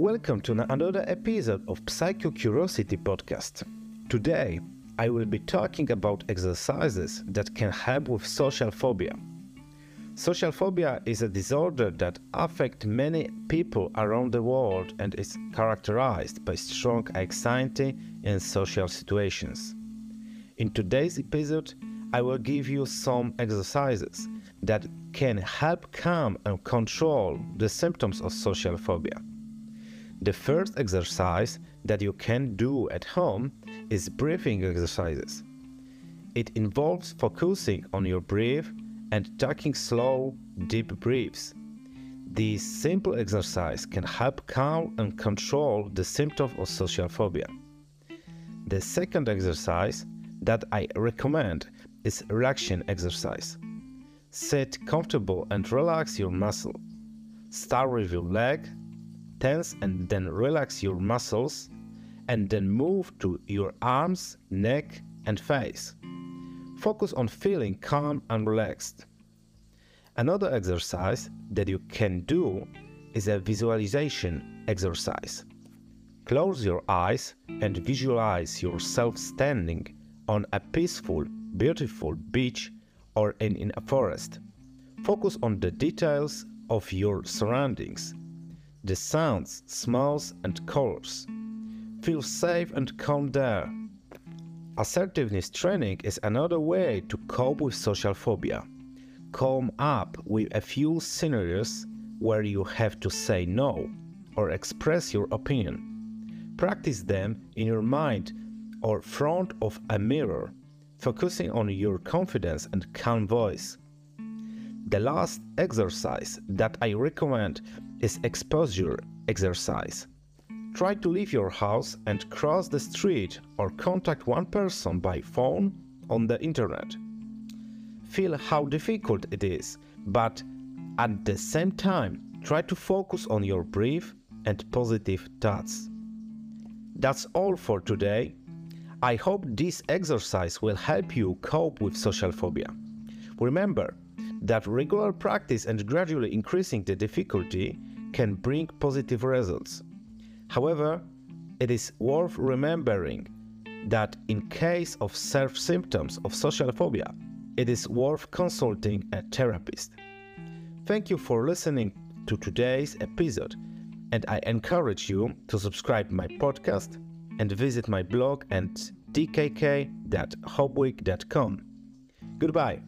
welcome to another episode of Psycho Curiosity podcast. Today, I will be talking about exercises that can help with social phobia. Social phobia is a disorder that affects many people around the world and is characterized by strong anxiety in social situations. In today's episode, I will give you some exercises that can help calm and control the symptoms of social phobia. The first exercise that you can do at home is breathing exercises. It involves focusing on your breath and taking slow, deep breaths. This simple exercise can help calm and control the symptoms of social phobia. The second exercise that I recommend is relaxation exercise. Sit comfortable and relax your muscle. Start with your leg, tense and then relax your muscles, and then move to your arms, neck, and face. Focus on feeling calm and relaxed. Another exercise that you can do is a visualization exercise. Close your eyes and visualize yourself standing on a peaceful, beautiful beach or in, in a forest. Focus on the details of your surroundings, the sounds, smells, and colors. Feel safe and calm there Assertiveness training is another way to cope with social phobia. Come up with a few scenarios where you have to say no or express your opinion. Practice them in your mind or front of a mirror, focusing on your confidence and calm voice. The last exercise that I recommend is exposure exercise. Try to leave your house and cross the street or contact one person by phone on the internet. Feel how difficult it is, but at the same time, try to focus on your brief and positive thoughts. That's all for today. I hope this exercise will help you cope with social phobia. Remember that regular practice and gradually increasing the difficulty can bring positive results. However, it is worth remembering that in case of self symptoms of social phobia, it is worth consulting a therapist. Thank you for listening to today's episode, and I encourage you to subscribe my podcast and visit my blog at dkk.hopweek.com. Goodbye.